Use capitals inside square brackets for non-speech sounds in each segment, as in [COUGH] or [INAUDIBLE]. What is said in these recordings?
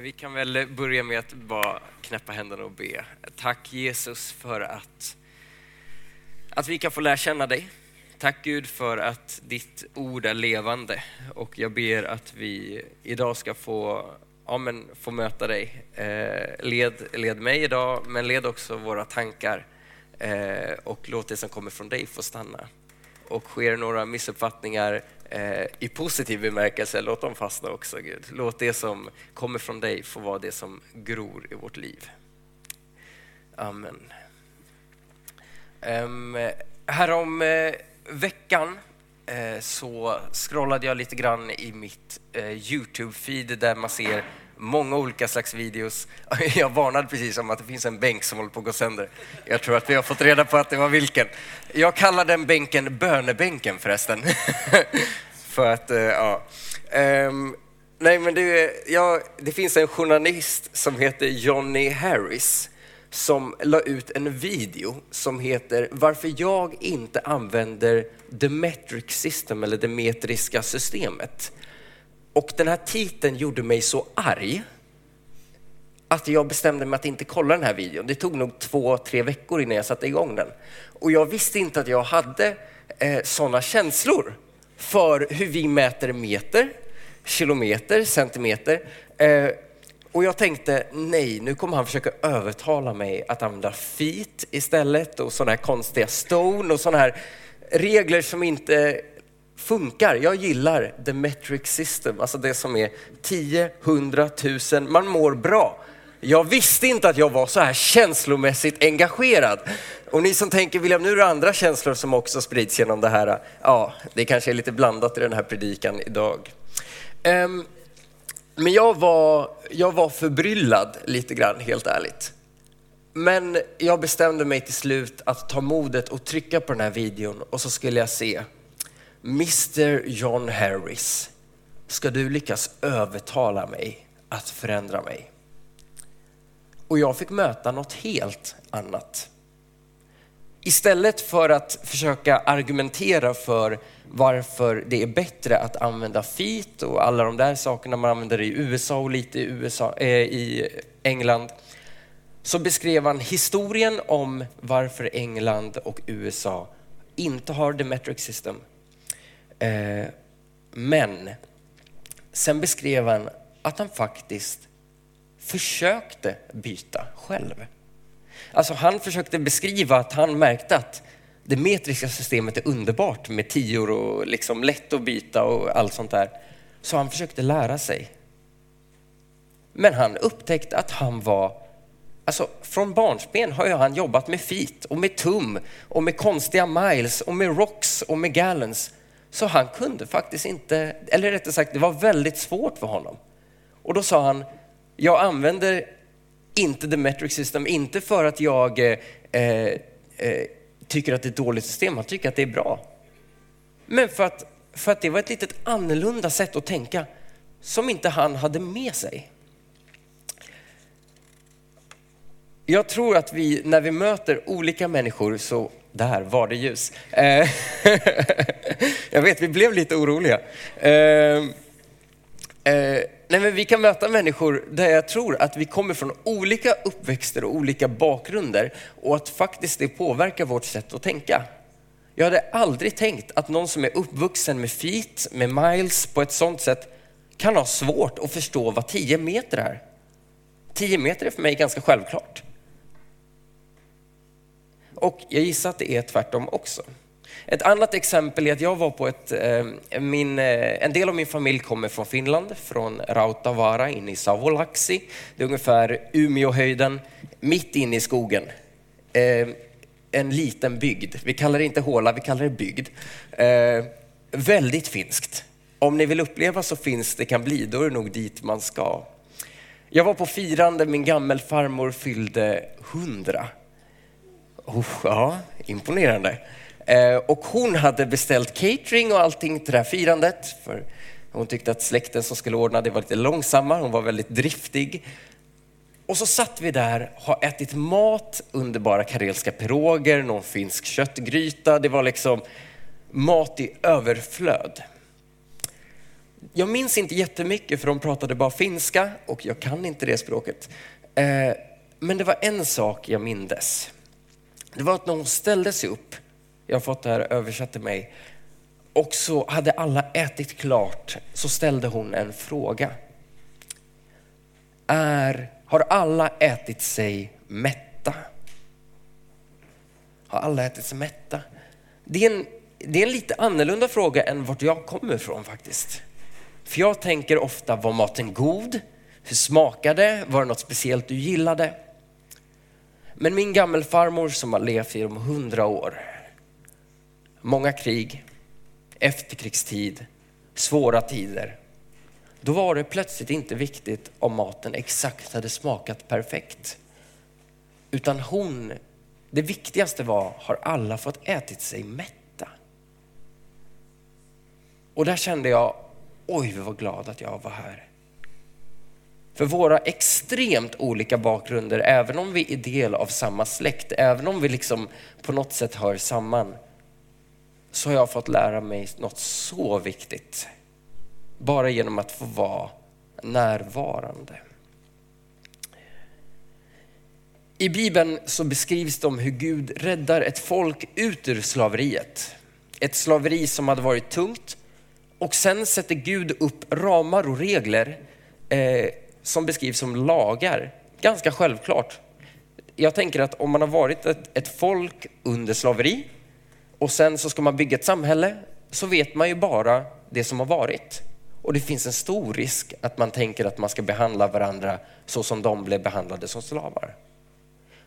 Vi kan väl börja med att bara knäppa händerna och be. Tack Jesus för att, att vi kan få lära känna dig. Tack Gud för att ditt ord är levande och jag ber att vi idag ska få, ja, men, få möta dig. Eh, led, led mig idag, men led också våra tankar eh, och låt det som kommer från dig få stanna. Och sker några missuppfattningar Eh, i positiv bemärkelse, låt dem fastna också Gud. Låt det som kommer från dig få vara det som gror i vårt liv. Amen. Ehm, um, härom uh, eh, veckan uh, så scrollade jag lite grann i mitt uh, Youtube-feed där man ser många olika slags videos. [LAUGHS] Jag varnade precis om att det finns en bänk som håller på att gå sönder. Jag tror att vi har fått reda på att det var vilken. Jag kallar den bänken bönebänken förresten. [LAUGHS] För att, eh, ja. Um, nej men det, ja, det finns en journalist som heter Johnny Harris som la ut en video som heter Varför jag inte använder the metric system eller det metriska systemet. Och den här titeln gjorde mig så arg att jag bestämde mig att inte kolla den här videon. Det tog nog två, tre veckor innan jag satte igång den. Och jag visste inte att jag hade eh, sådana känslor för hur vi mäter meter, kilometer, centimeter. Eh, och jag tänkte, nej, nu kommer han försöka övertala mig att använda feet istället och sådana här konstiga stone och sådana här regler som inte funkar. Jag gillar the metric system, alltså det som är 10, 100, 1000. Man mår bra. Jag visste inte att jag var så här känslomässigt engagerad. Och ni som tänker, William, nu är det andra känslor som också sprids genom det här. Ja, det kanske är lite blandat i den här predikan idag. Um, men jag var, jag var förbryllad lite grann, helt ärligt. Men jag bestämde mig till slut att ta modet och trycka på den här videon och så skulle jag se Mr John Harris, ska du lyckas övertala mig att förändra mig? Och jag fick möta något helt annat. Istället för att försöka argumentera för varför det är bättre att använda FIT och alla de där sakerna man använder i USA och lite i, USA, eh, i England, så beskrev han historien om varför England och USA inte har the metric system. Eh, men sen beskrev han att han faktiskt försökte byta själv. Alltså han försökte beskriva att han märkte att det metriska systemet är underbart med tior och liksom lätt att byta och allt sånt där. Så han försökte lära sig. Men han upptäckte att han var, alltså från barnsben har ju han jobbat med feet och med tum och med konstiga miles och med rocks och med gallons. Så han kunde faktiskt inte, eller rättare sagt det var väldigt svårt för honom. Och då sa han, jag använder inte the metric system, inte för att jag eh, eh, eh, tycker att det är ett dåligt system, han tycker att det är bra. Men för att, för att det var ett litet annorlunda sätt att tänka som inte han hade med sig. Jag tror att vi, när vi möter olika människor så, där var det ljus. Eh, [LAUGHS] jag vet, vi blev lite oroliga. Eh, Eh, nej men vi kan möta människor där jag tror att vi kommer från olika uppväxter och olika bakgrunder och att faktiskt det påverkar vårt sätt att tänka. Jag hade aldrig tänkt att någon som är uppvuxen med feet, med miles på ett sånt sätt kan ha svårt att förstå vad 10 meter är. 10 meter är för mig ganska självklart. Och jag gissar att det är tvärtom också. Ett annat exempel är att jag var på ett, eh, min, eh, en del av min familj kommer från Finland, från Rautavaara in i Savolaxi. Det är ungefär Umeåhöjden, mitt inne i skogen. Eh, en liten bygd. Vi kallar det inte håla, vi kallar det bygd. Väldigt finskt. Om ni vill uppleva så finns det kan bli, då är det nog dit man ska. Jag var på firande, min gammelfarmor fyllde hundra. Oh, ja, imponerande. Eh, och hon hade beställt catering och allting till det här firandet. För hon tyckte att släkten som skulle ordna det var lite långsamma, hon var väldigt driftig. Och så satt vi där, har ätit mat, underbara karelska piroger, någon finsk köttgryta. Det var liksom mat i överflöd. Jag minns inte jättemycket för de pratade bara finska och jag kan inte det språket. Eh, men det var en sak jag mindes. Det var att när hon ställde sig upp, jag har fått det här översatt till mig, och så hade alla ätit klart så ställde hon en fråga. Är, har alla ätit sig mätta? Har alla ätit sig mätta? Det är, en, det är en lite annorlunda fråga än vart jag kommer ifrån faktiskt. För jag tänker ofta, var maten god? Hur smakade? Var det något speciellt du gillade? Men min gammelfarmor som har levt i de hundra år, många krig, efterkrigstid, svåra tider. Då var det plötsligt inte viktigt om maten exakt hade smakat perfekt. Utan hon, det viktigaste var, har alla fått ätit sig mätta? Och där kände jag, oj vad glad att jag var här. För våra extremt olika bakgrunder, även om vi är del av samma släkt, även om vi liksom på något sätt hör samman, så har jag fått lära mig något så viktigt. Bara genom att få vara närvarande. I Bibeln så beskrivs det om hur Gud räddar ett folk ut ur slaveriet. Ett slaveri som hade varit tungt och sen sätter Gud upp ramar och regler eh, som beskrivs som lagar. Ganska självklart. Jag tänker att om man har varit ett, ett folk under slaveri och sen så ska man bygga ett samhälle så vet man ju bara det som har varit. Och det finns en stor risk att man tänker att man ska behandla varandra så som de blev behandlade som slavar.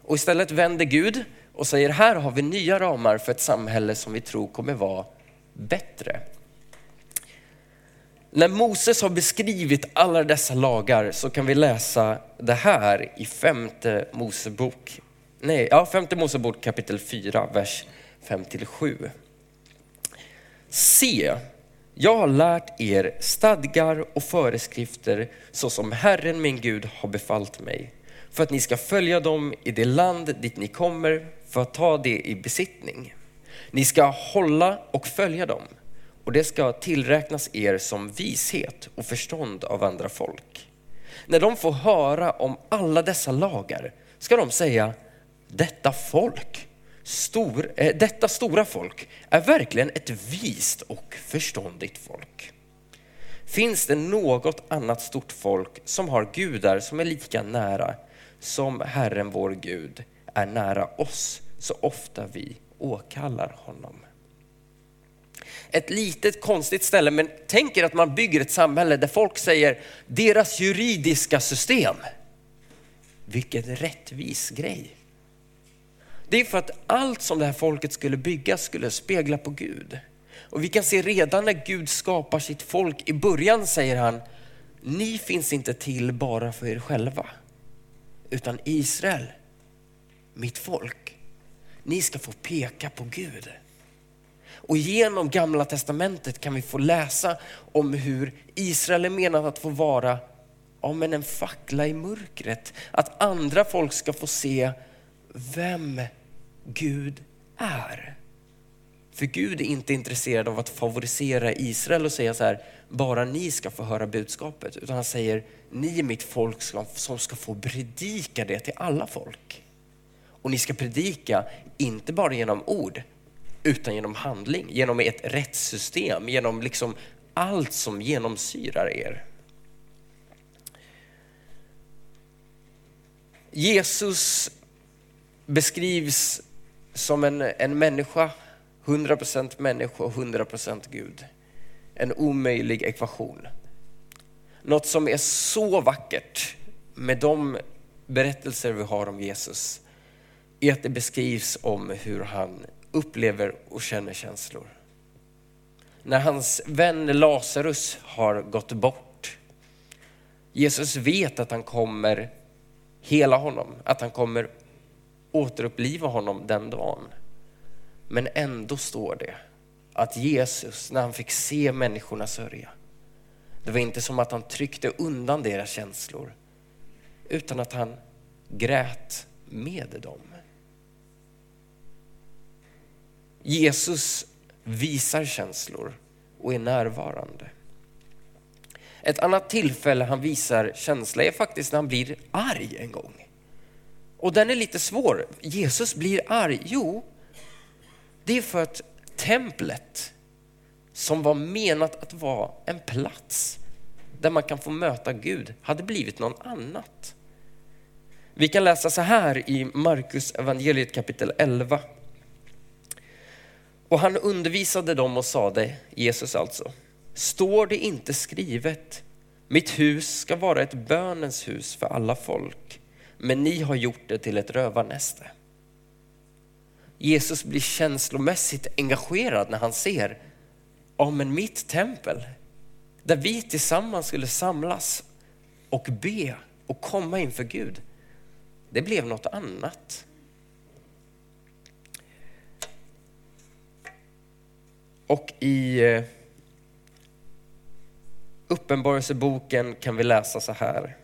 Och istället vänder Gud och säger här har vi nya ramar för ett samhälle som vi tror kommer vara bättre. När Moses har beskrivit alla dessa lagar så kan vi läsa det här i femte Mosebok, nej, ja, femte Mosebok kapitel 4, vers 5 7. Se, jag har lärt er stadgar och föreskrifter så som Herren min Gud har befallt mig för att ni ska följa dem i det land dit ni kommer för att ta det i besittning. Ni ska hålla och följa dem och det ska tillräknas er som vishet och förstånd av andra folk. När de får höra om alla dessa lagar ska de säga, detta folk, stor, äh, detta stora folk är verkligen ett vist och förståndigt folk. Finns det något annat stort folk som har gudar som är lika nära som Herren vår Gud är nära oss så ofta vi åkallar honom? Ett litet konstigt ställe, men tänk er att man bygger ett samhälle där folk säger deras juridiska system. Vilken rättvis grej. Det är för att allt som det här folket skulle bygga skulle spegla på Gud. Och vi kan se redan när Gud skapar sitt folk, i början säger han, ni finns inte till bara för er själva, utan Israel, mitt folk, ni ska få peka på Gud. Och genom gamla testamentet kan vi få läsa om hur Israel är menat att få vara ja, men en fackla i mörkret. Att andra folk ska få se vem Gud är. För Gud är inte intresserad av att favorisera Israel och säga så här, bara ni ska få höra budskapet. Utan han säger, ni är mitt folk som ska få predika det till alla folk. Och ni ska predika, inte bara genom ord, utan genom handling, genom ett rättssystem, genom liksom allt som genomsyrar er. Jesus beskrivs som en, en människa, 100% människa och 100% Gud. En omöjlig ekvation. Något som är så vackert med de berättelser vi har om Jesus är att det beskrivs om hur han upplever och känner känslor. När hans vän Lazarus har gått bort. Jesus vet att han kommer hela honom, att han kommer återuppliva honom den dagen. Men ändå står det att Jesus, när han fick se människorna sörja, det var inte som att han tryckte undan deras känslor, utan att han grät med dem. Jesus visar känslor och är närvarande. Ett annat tillfälle han visar känsla är faktiskt när han blir arg en gång. Och den är lite svår. Jesus blir arg. Jo, det är för att templet som var menat att vara en plats där man kan få möta Gud hade blivit någon annat. Vi kan läsa så här i Markus evangeliet kapitel 11. Och han undervisade dem och sade, Jesus alltså, står det inte skrivet, mitt hus ska vara ett bönens hus för alla folk, men ni har gjort det till ett rövarnäste. Jesus blir känslomässigt engagerad när han ser, ja men mitt tempel, där vi tillsammans skulle samlas och be och komma inför Gud, det blev något annat. Och i eh, Uppenbarelseboken kan vi läsa så här.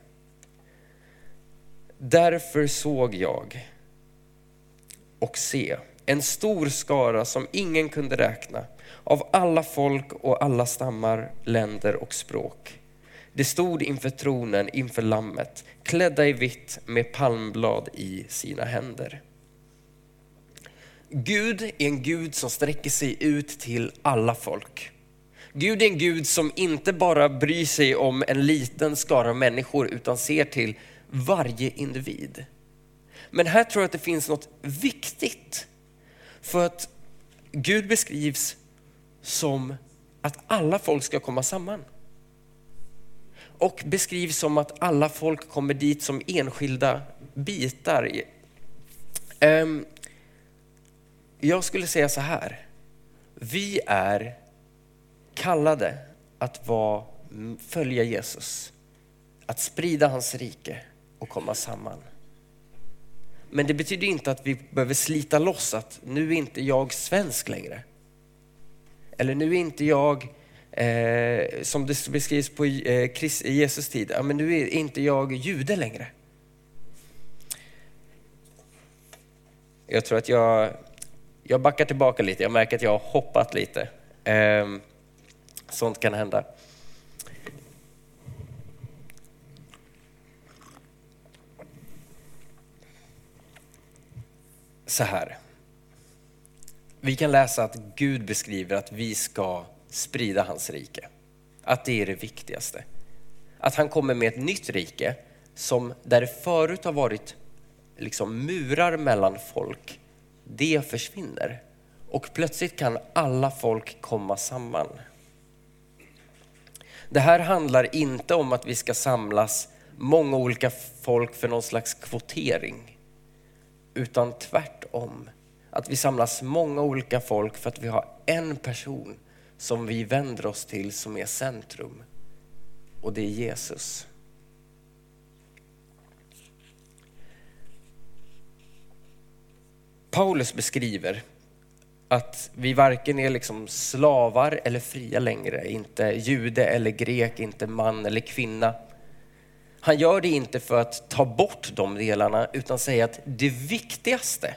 Därför såg jag och se en stor skara som ingen kunde räkna av alla folk och alla stammar, länder och språk. De stod inför tronen, inför lammet, klädda i vitt med palmblad i sina händer. Gud är en Gud som sträcker sig ut till alla folk. Gud är en Gud som inte bara bryr sig om en liten skara människor utan ser till varje individ. Men här tror jag att det finns något viktigt. För att Gud beskrivs som att alla folk ska komma samman. Och beskrivs som att alla folk kommer dit som enskilda bitar. Ehm, jag skulle säga så här. Vi är kallade att vara, mm, följa Jesus, att sprida hans rike och komma samman. Men det betyder inte att vi behöver slita loss att nu är inte jag svensk längre. Eller nu är inte jag, eh, som det beskrivs på eh, Jesus tid, ja, men nu är inte jag jude längre. Jag tror att jag, jag backar tillbaka lite, jag märker att jag har hoppat lite. Ehm, sånt kan hända. Så här. Vi kan läsa att Gud beskriver att vi ska sprida hans rike. Att det är det viktigaste. Att han kommer med ett nytt rike som där det förut har varit liksom murar mellan folk, det försvinner. Och plötsligt kan alla folk komma samman. Det här handlar inte om att vi ska samlas många olika folk för någon slags kvotering. Utan tvärtom. Att vi samlas många olika folk för att vi har en person som vi vänder oss till som är centrum. Och det är Jesus. Paulus beskriver att vi varken är liksom slavar eller fria längre, inte jude eller grek, inte man eller kvinna. Han gör det inte för att ta bort de delarna utan säger att det viktigaste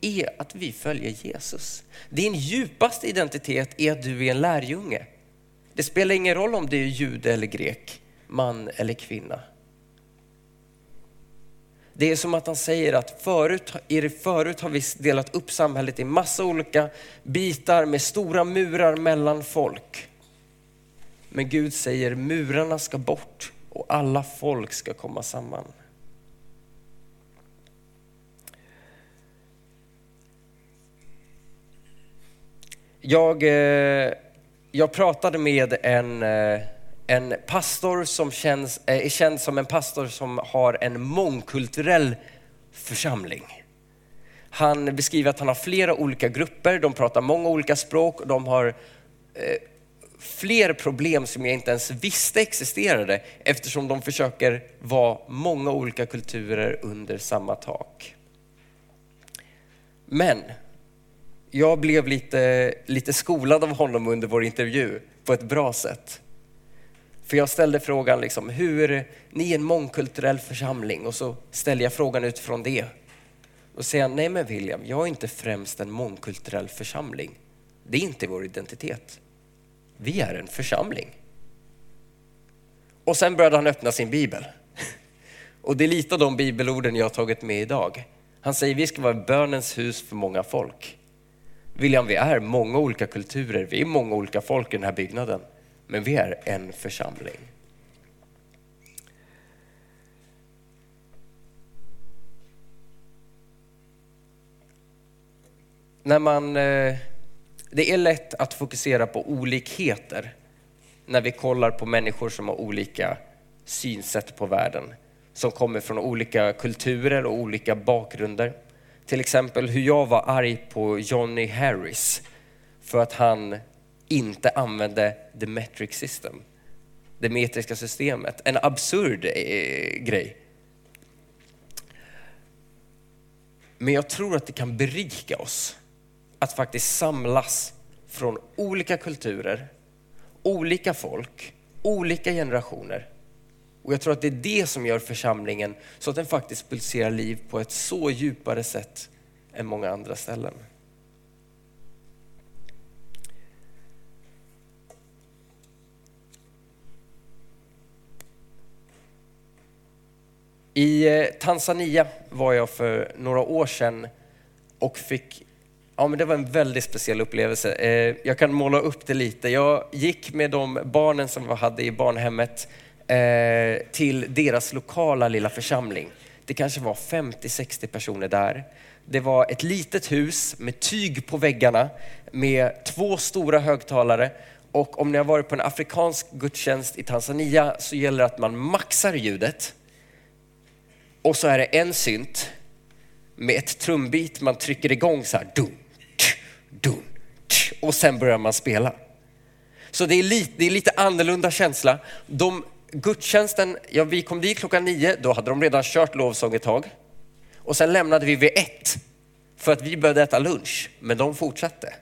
är att vi följer Jesus. Din djupaste identitet är att du är en lärjunge. Det spelar ingen roll om du är jude eller grek, man eller kvinna. Det är som att han säger att förut, förut har vi delat upp samhället i massa olika bitar med stora murar mellan folk. Men Gud säger murarna ska bort och alla folk ska komma samman. Jag, eh, jag pratade med en eh, en pastor som känns, eh, är känd som en pastor som har en mångkulturell församling. Han beskriver att han har flera olika grupper, de pratar många olika språk, de har eh, fler problem som jag inte ens visste existerade eftersom de försöker vara många olika kulturer under samma tak. Men jag blev lite, lite skolad av honom under vår intervju på ett bra sätt. För jag ställde frågan, liksom, hur, ni är en mångkulturell församling och så ställer jag frågan utifrån det. Och säger han, nej men William, jag är inte främst en mångkulturell församling. Det är inte vår identitet. Vi är en församling. Och sen började han öppna sin bibel. [LAUGHS] Och det är lite av de bibelorden jag har tagit med idag. Han säger vi ska vara bönens hus för många folk. William, vi är många olika kulturer, vi är många olika folk i den här byggnaden. Men vi är en församling. När man, eh, det är lätt att fokusera på olikheter när vi kollar på människor som har olika synsätt på världen, som kommer från olika kulturer och olika bakgrunder. Till exempel hur jag var arg på Johnny Harris för att han inte använde the metric system, det metriska systemet. En absurd eh, grej. Men jag tror att det kan berika oss att faktiskt samlas från olika kulturer, olika folk, olika generationer. Och jag tror att det är det som gör församlingen så att den faktiskt pulserar liv på ett så djupare sätt än många andra ställen. I eh, Tanzania var jag för några år sedan och fick Ja, men det var en väldigt speciell upplevelse. Eh, jag kan måla upp det lite. Jag gick med de barnen som vi hade i barnhemmet eh, till deras lokala lilla församling. Det kanske var 50-60 personer där. Det var ett litet hus med tyg på väggarna med två stora högtalare och om ni har varit på en afrikansk gudstjänst i Tanzania så gäller det att man maxar ljudet. Och så är det en synt med ett trumbit man trycker igång så här. Dum, dun, och sen börjar man spela. Så det är lite, det är lite annorlunda känsla. De, gudstjänsten, ja, vi kom dit klockan nio, då hade de redan kört lovsång ett tag. Och sen lämnade vi vid ett för att vi började äta lunch, men de fortsatte.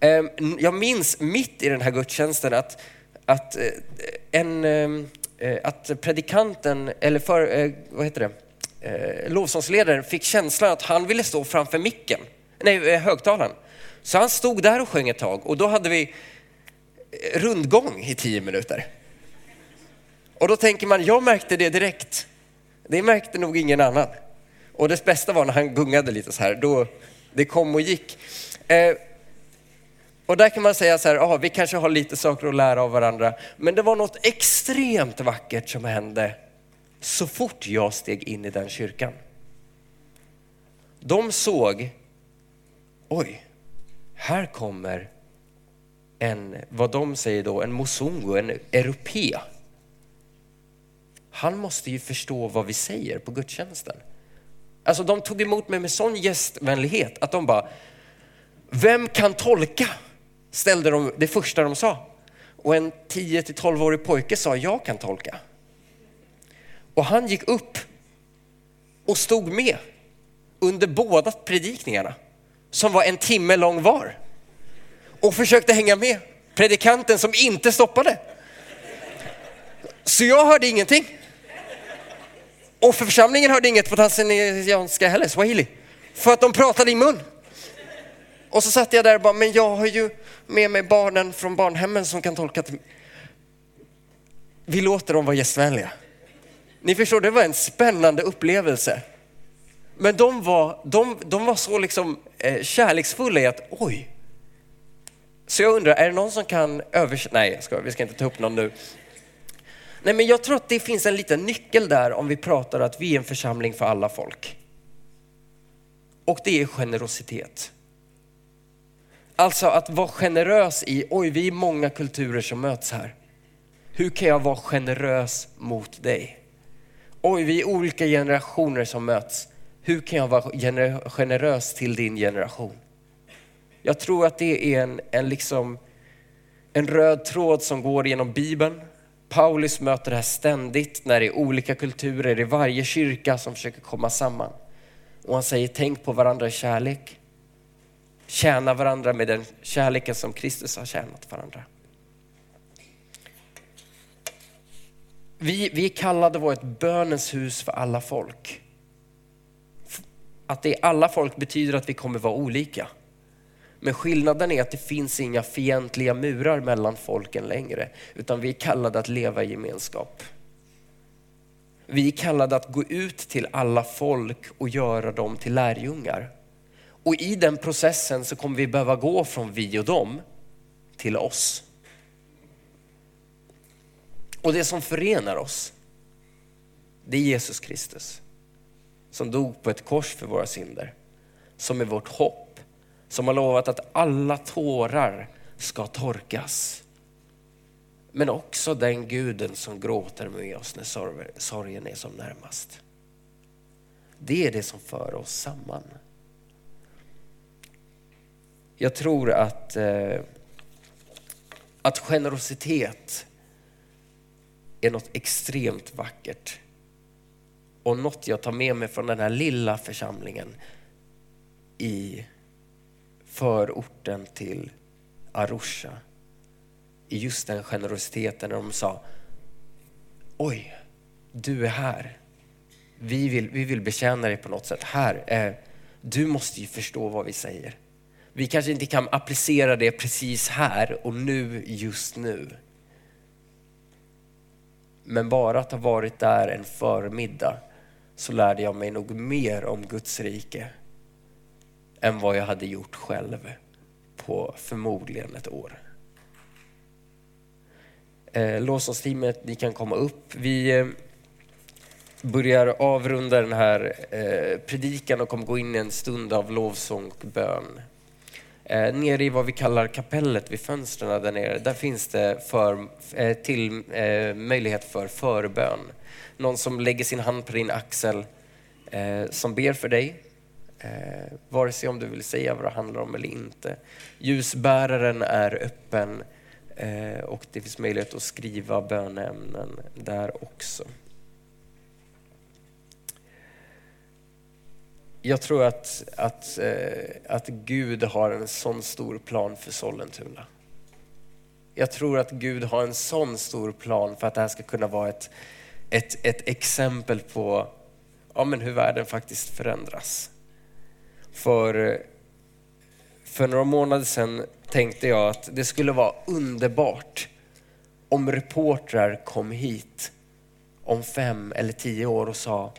Ehm, jag minns mitt i den här gudstjänsten att, att, eh, en, ehm, Eh, att predikanten, eller för, eh, vad heter det, eh, lovsångsledaren fick känslan att han ville stå framför micken nej, högtalaren. Så han stod där och sjöng ett tag och då hade vi rundgång i tio minuter. Och då tänker man, jag märkte det direkt. Det märkte nog ingen annan. Och det bästa var när han gungade lite så här, då det kom och gick. Eh, och där kan man säga så här, ah, vi kanske har lite saker att lära av varandra. Men det var något extremt vackert som hände så fort jag steg in i den kyrkan. De såg oj, här kommer en, vad de säger då, en mosungo, en europé. Han måste ju förstå vad vi säger på gudstjänsten. Alltså de tog emot mig med sån gästvänlighet att de bara, vem kan tolka? Ställde de det första de sa. Och en 10 till 12-årig pojke sa, jag kan tolka. Och han gick upp och stod med under båda predikningarna som var en timme lång var och försökte hänga med predikanten som inte stoppade. Så jag hörde ingenting. Och församlingen hörde inget på tanzanianska heller, swahili. För att de pratade i mun. Och så satt jag där och bara, men jag har ju med mig barnen från barnhemmen som kan tolka. till... Vi låter dem vara gästvänliga. Ni förstår, det var en spännande upplevelse. Men de var, de, de var så liksom eh, kärleksfulla i att oj. Så jag undrar, är det någon som kan översätta? Nej, ska, vi ska inte ta upp någon nu. Nej, men jag tror att det finns en liten nyckel där om vi pratar att vi är en församling för alla folk. Och det är generositet. Alltså att vara generös i, oj vi är många kulturer som möts här. Hur kan jag vara generös mot dig? Oj, vi är olika generationer som möts hur kan jag vara generös till din generation? Jag tror att det är en, en, liksom, en röd tråd som går genom Bibeln. Paulus möter det här ständigt när det är olika kulturer i varje kyrka som försöker komma samman. Och han säger, tänk på varandra i kärlek. Tjäna varandra med den kärleken som Kristus har tjänat varandra. Vi, vi är kallade att vara ett bönens hus för alla folk att det är alla folk betyder att vi kommer vara olika. Men skillnaden är att det finns inga fientliga murar mellan folken längre, utan vi är kallade att leva i gemenskap. Vi är kallade att gå ut till alla folk och göra dem till lärjungar. Och i den processen så kommer vi behöva gå från vi och dem till oss. Och det som förenar oss, det är Jesus Kristus. Som dog på ett kors för våra synder. Som är vårt hopp. Som har lovat att alla tårar ska torkas. Men också den guden som gråter med oss när sorgen är som närmast. Det är det som för oss samman. Jag tror att, eh, att generositet är något extremt vackert. Och något jag tar med mig från den här lilla församlingen i förorten till Arusha. I just den generositeten när de sa, oj, du är här. Vi vill, vi vill betjäna dig på något sätt. Här, eh, du måste ju förstå vad vi säger. Vi kanske inte kan applicera det precis här och nu, just nu. Men bara att ha varit där en förmiddag så lärde jag mig nog mer om Guds rike än vad jag hade gjort själv på förmodligen ett år. Eh, Lovsångsteamet, ni kan komma upp. Vi eh, börjar avrunda den här eh, predikan och kommer gå in i en stund av lovsång och bön. Eh, nere i vad vi kallar kapellet vid fönstren där nere, där finns det för, eh, till eh, möjlighet för förbön. Någon som lägger sin hand på din axel, eh, som ber för dig. Eh, vare sig om du vill säga vad det handlar om eller inte. Ljusbäraren är öppen eh, och det finns möjlighet att skriva böneämnen där också. Jag tror att, att, eh, att Gud har en sån stor plan för Sollentuna. Jag tror att Gud har en sån stor plan för att det här ska kunna vara ett, ett, ett exempel på ja, men hur världen faktiskt förändras. För, för några månader sedan tänkte jag att det skulle vara underbart om reportrar kom hit om fem eller tio år och sa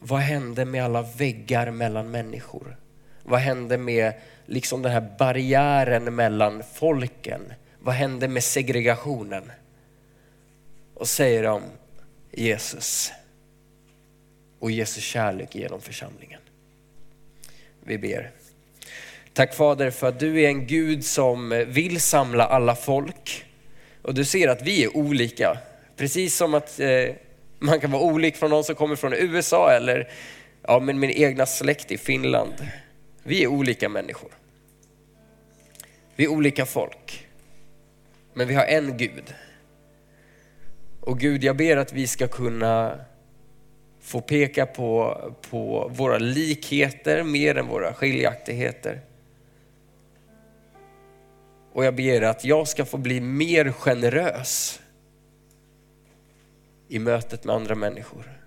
vad hände med alla väggar mellan människor? Vad hände med liksom den här barriären mellan folken? Vad hände med segregationen? Och säger de Jesus och Jesus kärlek genom församlingen. Vi ber. Tack Fader för att du är en Gud som vill samla alla folk. Och du ser att vi är olika. Precis som att eh, man kan vara olik från någon som kommer från USA eller ja, men min egna släkt i Finland. Vi är olika människor. Vi är olika folk. Men vi har en Gud. Och Gud, jag ber att vi ska kunna få peka på, på våra likheter mer än våra skiljaktigheter. Och jag ber att jag ska få bli mer generös i mötet med andra människor.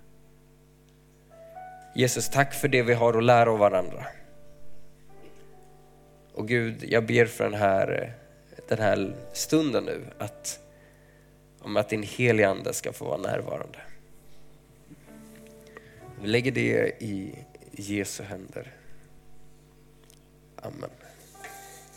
Jesus, tack för det vi har att lära av varandra. Och Gud, jag ber för den här, den här stunden nu, att, om att din heliga Ande ska få vara närvarande. Vi lägger det i Jesu händer. Amen.